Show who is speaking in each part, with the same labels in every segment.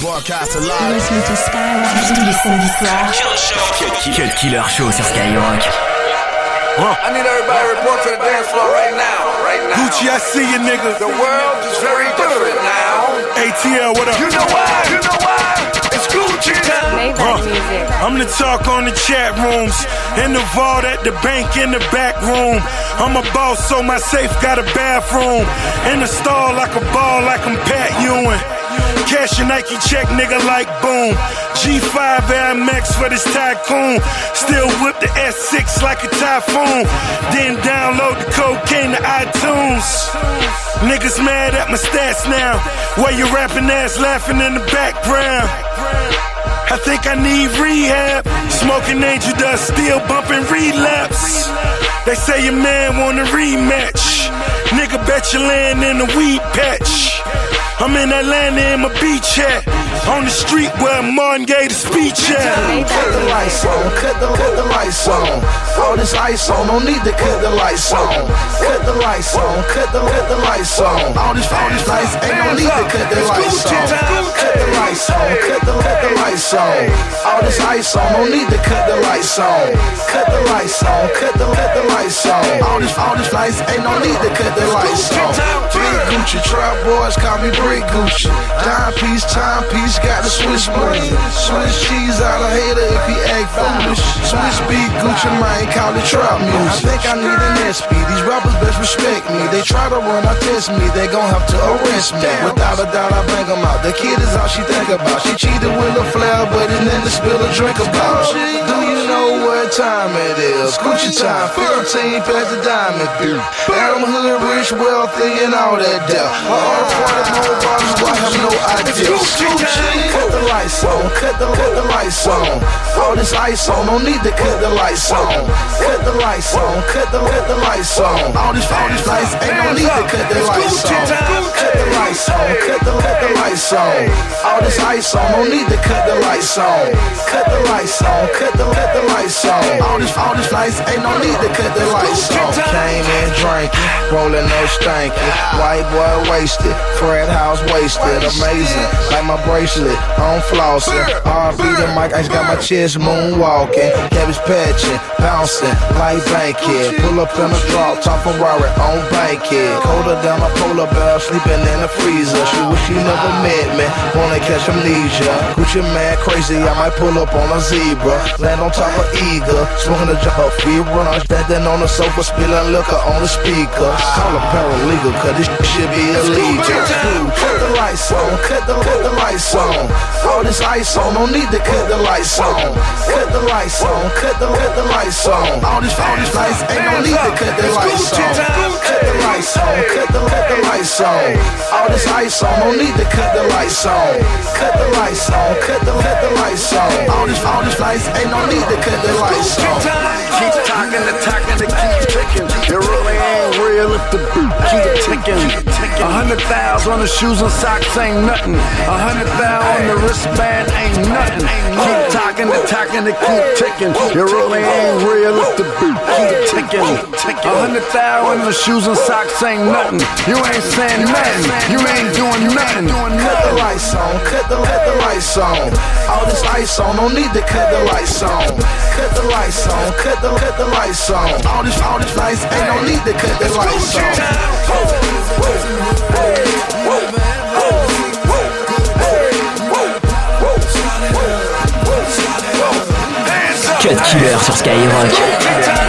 Speaker 1: Broadcast live. Listen to Skyrock tous les samedis soirs. Cut Killer Show sur Skyrock.
Speaker 2: I need everybody to report to the dance floor right now. Right now.
Speaker 3: Gucci, I see you niggas.
Speaker 2: The world is very different now.
Speaker 3: ATL, what up?
Speaker 2: You know why? You know why? It's Gucci time.
Speaker 3: Huh. I'm the talk on the chat rooms. In the vault at the bank in the back room. I'm a boss, so my safe got a bathroom. In the stall like a ball, like I'm Pat Ewing. Cash your Nike check, nigga, like boom. G5 Air Max for this tycoon. Still whip the S6 like a typhoon. Then download the cocaine to iTunes. Niggas mad at my stats now. Why you rapping ass laughing in the background? I think I need rehab. Smoking angel dust, still bumping relapse. They say your man want a rematch. Nigga bet you land in a weed patch. I'm in Atlanta in my beach hat. On the street where Martin gave the speech at.
Speaker 4: Cut the lights on, cut the, cut the lights on. All this ice on, don't need to cut the lights on. Cut the lights on, cut the, cut the lights on. All this, all this lights ain't no need to cut the lights on. Cut the lights on, cut the, cut the lights on. All this ice on, don't need to cut the lights on. Cut the lights on, cut the, cut the lights on. All this, all this lights ain't no need to cut the lights on. Big Gucci, trap boys call me Brick Gucci. Dime piece, timepiece, got the Swiss money. Swiss cheese out of hater if he act foolish. Swizz Beatz Gucci, man, call it trap music. I think I need an SP. These rappers best respect me. They try to run, I test me. They gon' have to arrest me. Without a doubt, I bang them out. The kid is all she think about. She cheated with a flair, but it's nothing to spill a drink about. Do you know what time it is? Gucci time, 15 past the diamond bill. Adam Hood, rich, wealthy, and all that death. All the party, more bottles, I have no idea. Cut the lights on, cut the, cut the lights on. All this ice on, don't need to cut the lights on. Cut the lights on, cut the, cut the lights on. All this, all these lights ain't no need to cut the lights on. Cut the lights on, cut the, cut the lights on. All this ice on, don't need to cut the lights on. Cut the lights on, cut the, cut the lights on. All this, all these lights ain't no need to cut the lights on. Came in drinking, rolling no stanky. White boy wasted, Fred House wasted. Amazing, like my bracelet, on flossing. RB the mic, I just got my chest moonwalking. Cabbage patching, bouncing, like Bankhead. Pull up in a drop, top Ferrari on Bankhead. Colder down a polar bear, sleeping in the freezer. She wish she never met me, wanna catch amnesia. Gucci man crazy, I might pull up on a zebra. Land on top of eagle, smoking a jump, free run. Standing on the sofa, spilling liquor on the speaker. Call a paralegal, cause this should be illegal. Cut the lights on, cut the, cut the lights on. All this ice on, don't need to cut the lights on. Cut the lights on, cut the, cut the lights on. All this, all these lights ain't no need to cut the lights on. Cut the lights on, cut the, cut the lights on. All this ice on, don't need to cut the lights on. Cut the lights on, cut the, cut the lights on. All this, all these lights ain't no need to cut the lights on.
Speaker 2: Keep talking, attacking, to keep ticking. Real if the beat keep ticking. A hundred thousand on the shoes and socks ain't nothing. A hundred thousand on the wristband ain't nothing. Keep talking, attacking, to keep ticking. It really ain't real if the beat keep ticking. A hundred thousand on the shoes and socks ain't nothing. You ain't saying nothing. You ain't doing nothing.
Speaker 4: Cut the lights on, cut the, the lights on. All this ice on, don't need to cut the lights on. Cut the lights on, cut the, cut the lights on. All this, all this lights ain't no need to cut the lights on.
Speaker 1: Cut Killer sur Skyrock.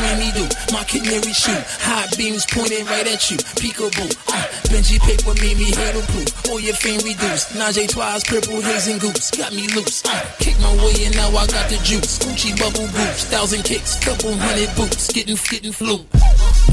Speaker 5: See what the scammy do. My canary shoot, high beams pointed right at you. Peekaboo, uh, Benji paper made me hate blue. All your fame reduced. Najee twice, purple haze and goose, got me loose. Uh, kick my way and now I got the juice. Gucci bubble goose, thousand kicks, couple hundred boots, getting getting flu.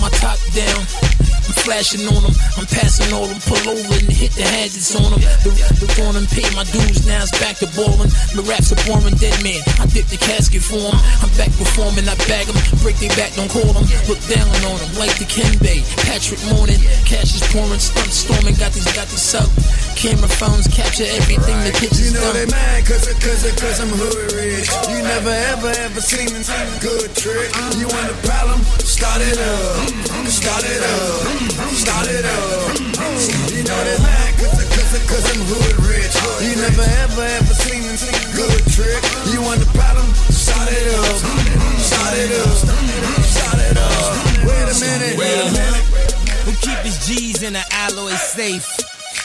Speaker 5: My top down. Flashing on them, I'm passing all them, pull over and hit the hazards on them. The, the on them, pay my dues, now it's back to ballin'. The raps are boring, dead man. I dip the casket for them. I'm back performing, I bag them, break they back, don't call them. Look down on them, like the Bay, Patrick Morning, cash is pouring, stunt storming, got this, got this up. Camera phones capture everything, the pictures
Speaker 6: You know
Speaker 5: done.
Speaker 6: they mad cause, cause, cause I'm hood rich. You never ever ever seen a good trick. You want a problem? Start it up. Start Start it up. You know that line, cause, cause, cause I'm hood rich. You never ever ever seen a good trick. You want the bottom, Shot it up. shot it up. shot it up. Wait a minute. Wait a minute.
Speaker 7: Who keep his G's in an alloy safe?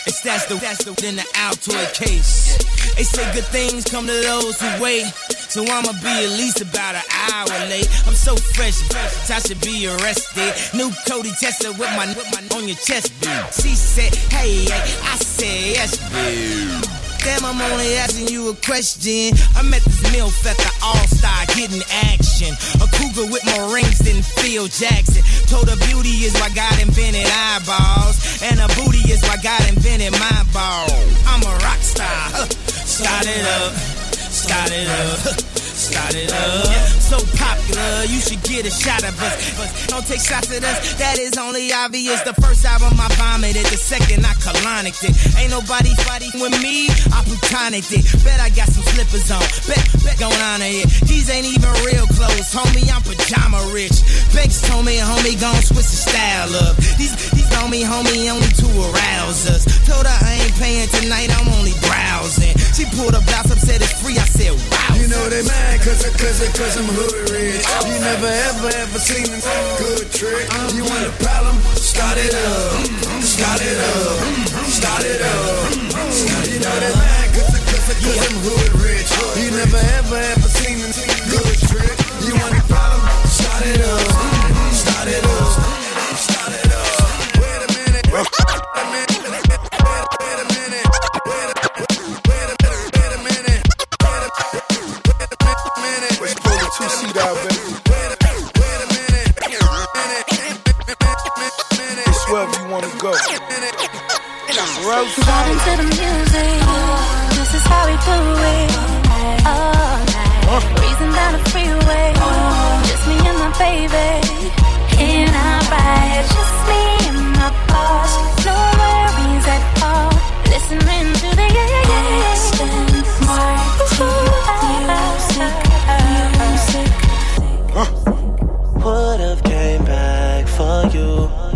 Speaker 7: It's that's the that's the in the Altoid case. They say good things come to those who wait. So I'ma be at least about an hour late. I'm so fresh, fresh, I should be arrested. New Cody Tesla with my with my on your chest, dude. She said, hey, I said yes, dude. Damn, I'm only asking you a question. I met this MILF at the All Star getting action. A cougar with more rings than Phil Jackson. Told her beauty is why God invented eyeballs. And a booty is why God invented my ball. I'm a rock star. Start it up. Start it up. Start it up. So popular, you should get a shot of us. Don't take shots at us, that is only obvious. The first album I vomited, the second I colonicked it. Ain't nobody fighting with me, I plutonicked it. Bet I got some slippers on, bet, bet gon' honor it. These ain't even real clothes, homie, I'm pajama rich. Banks told me, homie, gon' switch the style up. These, these homie, homie, only to arouse us. Told her I ain't paying tonight, I'm only browsing. She pulled a blouse up, said it's free, I said wow.
Speaker 6: You know they mad cause, it, cause, cause I'm hood rich. You never ever ever seen a good trick. You want a problem? Start it up. Start it up. Start it up. You know they mad cause, cause, cause I'm hood rich. You never ever ever seen a good trick. You want a problem? Start it up. Start it up.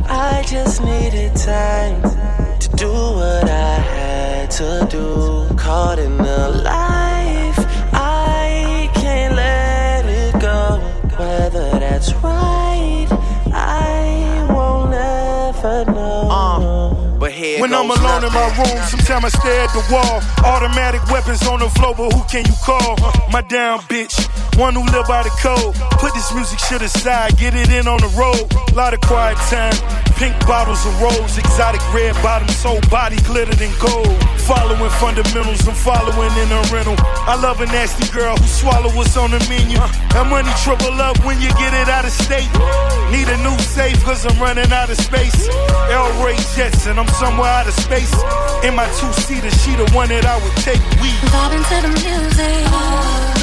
Speaker 8: I just needed time to do what I had to do. Caught in the life,
Speaker 3: when I'm alone nothing. in my room, sometimes I stare at the wall. Automatic weapons on the floor, but who can you call? My down bitch one who live by the code. Put this music shit aside, get it in on the road. Lot of quiet time. Pink bottles of rose, exotic red bottoms, whole body glittered in gold. Following fundamentals, I'm following in a rental. I love a nasty girl who swallow what's on the menu. That money triple up when you get it out of state. Need a new safe cause I'm running out of space. L Ray Jets and I'm somewhere out of space. In my two seater, she the one that I would take. We
Speaker 9: vibing to the music.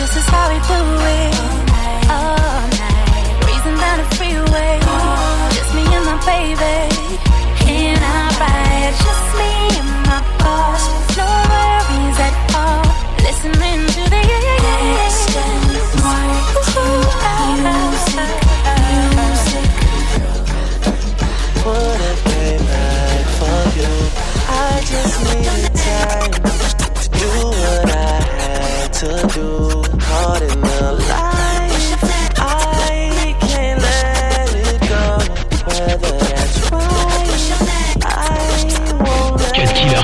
Speaker 9: This is how we do it. All night, all night. breezing down the freeway. Just baby. Our ride, just me and my boss. No worries at all. Listening to the.
Speaker 8: Music. Back for you. I just needed time to do what I had to do. Caught in the light,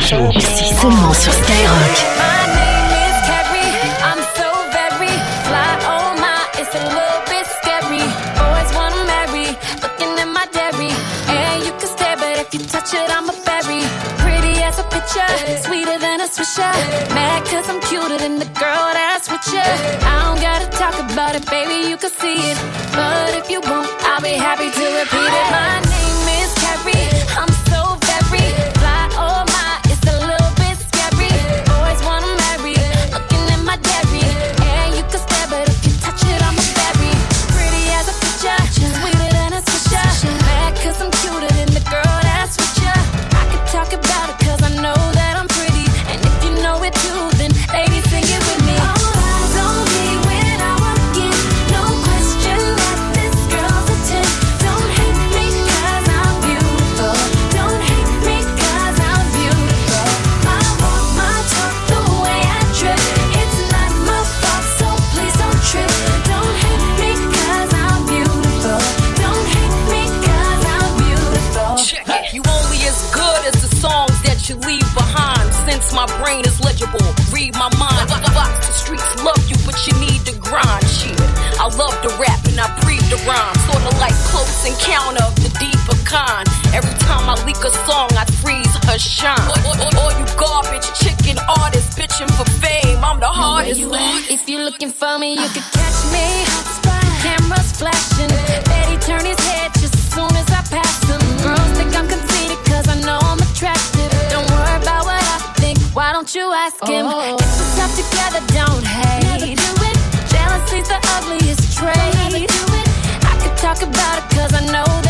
Speaker 1: Show. Ici seulement sur Skyrock.
Speaker 9: Oh, sweeter than a swisher. Mad cause I'm cuter than the girl that's with you. I don't gotta talk about it, baby, you can see it. But if you won't, I'll be happy to repeat it. My name is Carrie. I'm
Speaker 10: leak a song, I freeze her shine. All, you garbage chicken artists bitching for fame. I'm the hardest.
Speaker 8: You if you're looking for me, you could catch me. Cameras flashing. Betty turn his head just as soon as I pass him. Girls think I'm conceited cause I know I'm attractive. Don't worry about what I think. Why don't you ask him? Oh. Get yourself together, don't hate. Never do it. Jealousy's the ugliest trait. I could talk about it cause I know that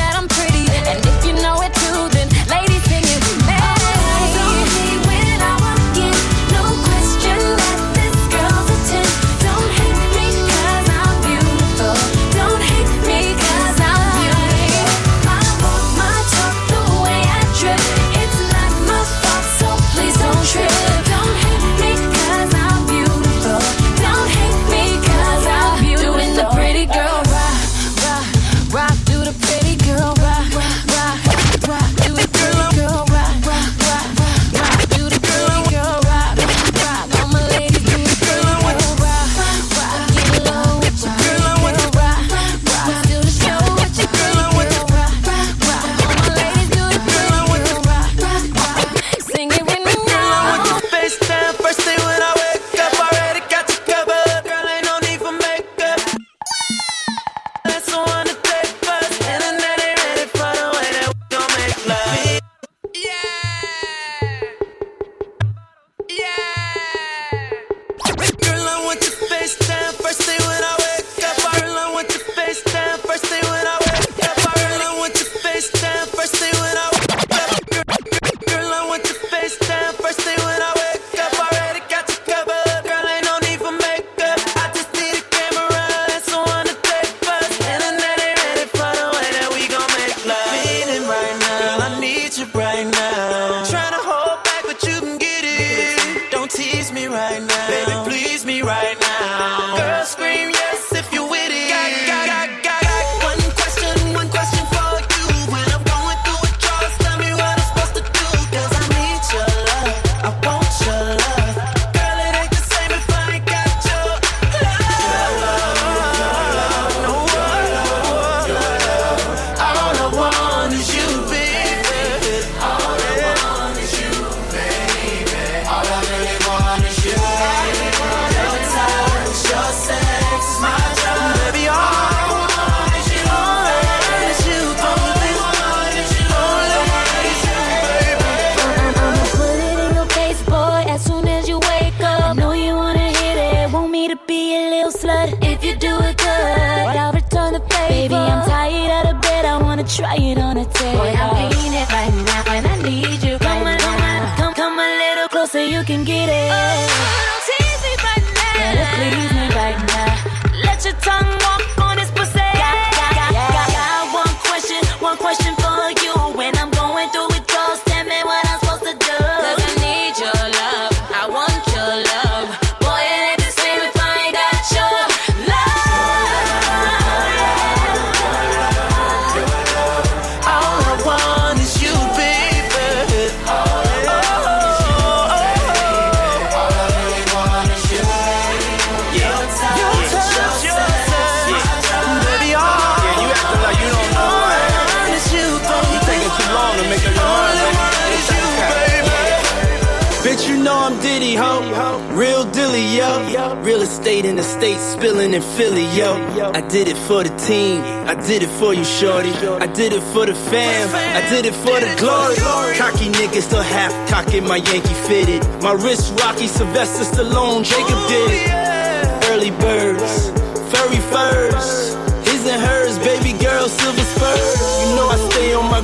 Speaker 11: for the team. I did it for you, shorty. I did it for the fam. I did it for the glory. Cocky niggas still half cocking my Yankee fitted. My wrist rocky, Sylvester Stallone, Jacob did it. Early birds, furry furs. His and hers,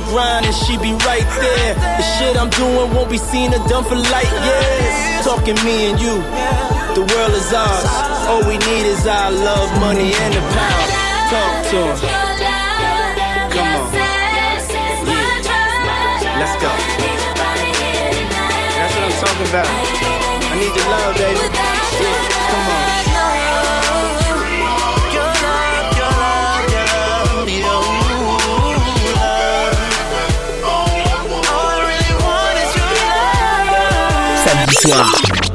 Speaker 11: grind and she be right there. The shit I'm doing won't be seen or done for light years. Talking me and you, the world is ours. All we need is our love, money, and the power. Talk to him. Come on. Yeah. Let's go. That's what I'm talking about. I need your love, baby. Yeah. Come on.
Speaker 1: Soir.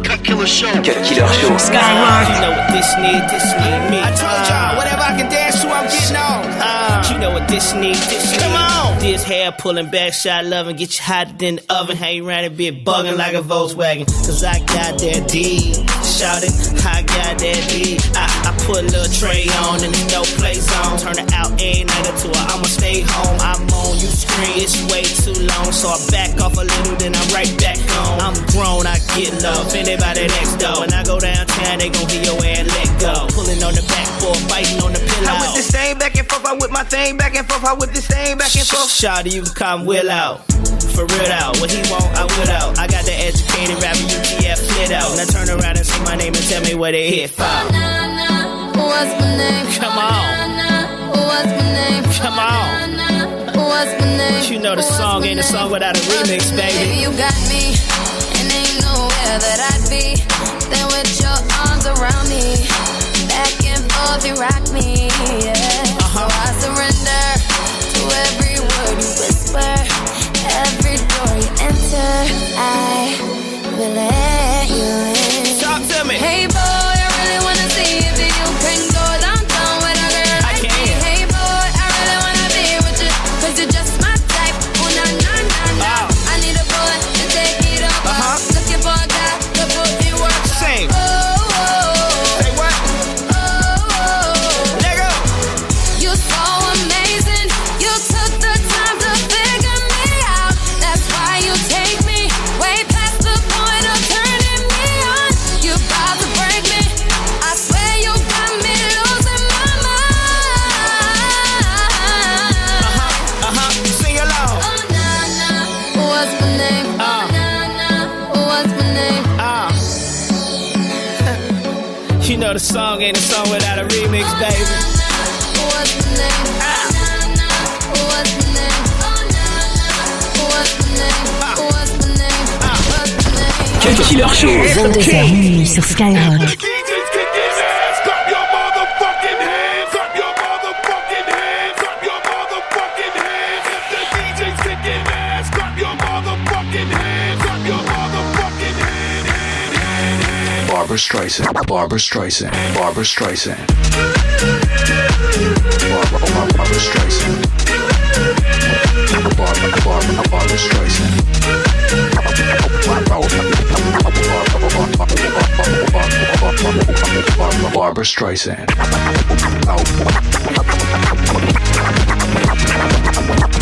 Speaker 11: Cut Killer Show.
Speaker 1: Cut Killer Show.
Speaker 12: Skyrock. You know what this need, this need me. I told y'all, whatever I can dance to, I'm getting on. Uh, you know what this need, this need. Come on. This hair pulling back, shot loving, get you hotter than the oven. Hang around and be bugging like a Volkswagen. Cause I got that D. Shout it, I got that D. I, I put a little tray on and no play zone. Turn it out every night or two. I'ma stay home. I'm on you screen, it's way too long. So I back off a little, then I'm right back home. I'm grown, I get love. Anybody next door. When I go downtown, they gon' hear your ass let go. Pulling on the backboard, biting on the pillow.
Speaker 11: I whip this thing back and forth, I whip my thing back and forth, I whip this thing back and forth.
Speaker 12: Shawty, you can come will out. For real out. What he want, I will out. I got the educated rapper UTF flit out. Now turn around and say my name and tell me what it hit for.
Speaker 9: What's my name?
Speaker 12: Come on.
Speaker 9: What's my name?
Speaker 12: Come on.
Speaker 9: What's my name?
Speaker 12: You know the song ain't a song without a remix, baby.
Speaker 9: Baby, You got me, and ain't nowhere that I'd be. Then with your arms around me, back and forth you rock me. Yeah. Uh-huh. So I
Speaker 12: surrender know the song ain't a song without a remix, baby.
Speaker 9: What's my name? What's my name? What's my name? What's my name? What's my name?
Speaker 1: Cut Killer Show.
Speaker 3: 22h minuit sur Skyrock.
Speaker 2: Barbra Streisand, Barbra Streisand, Barbra Streisand. Barbra, Barbra, Streisand. Barbra, Streisand. Barbra Streisand.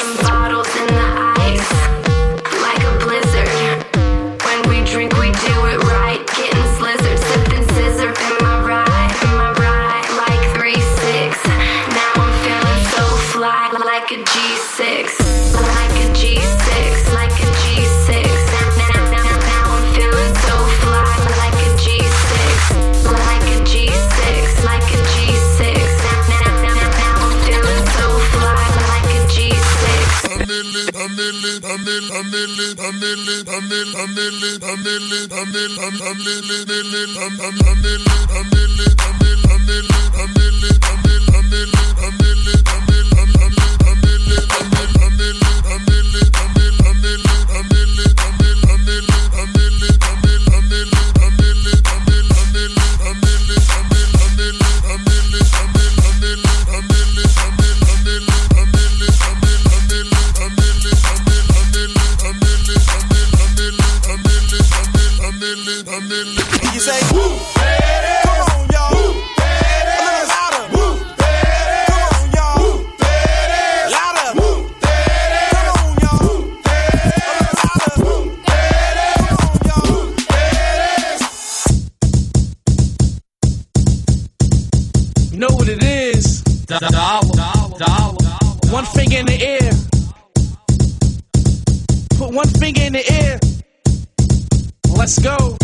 Speaker 13: Bam, bam. I'm
Speaker 14: Let's go.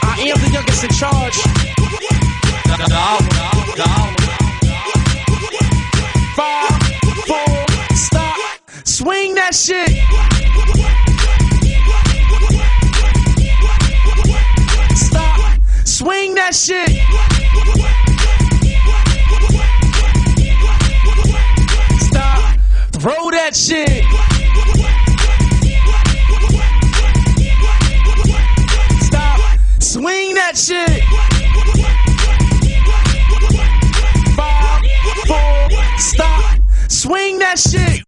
Speaker 14: I am the youngest in charge. Five, four, stop. Swing that shit. Stop. Swing that shit. Throw that shit. that shit. Bob, Bob, stop. Swing that shit.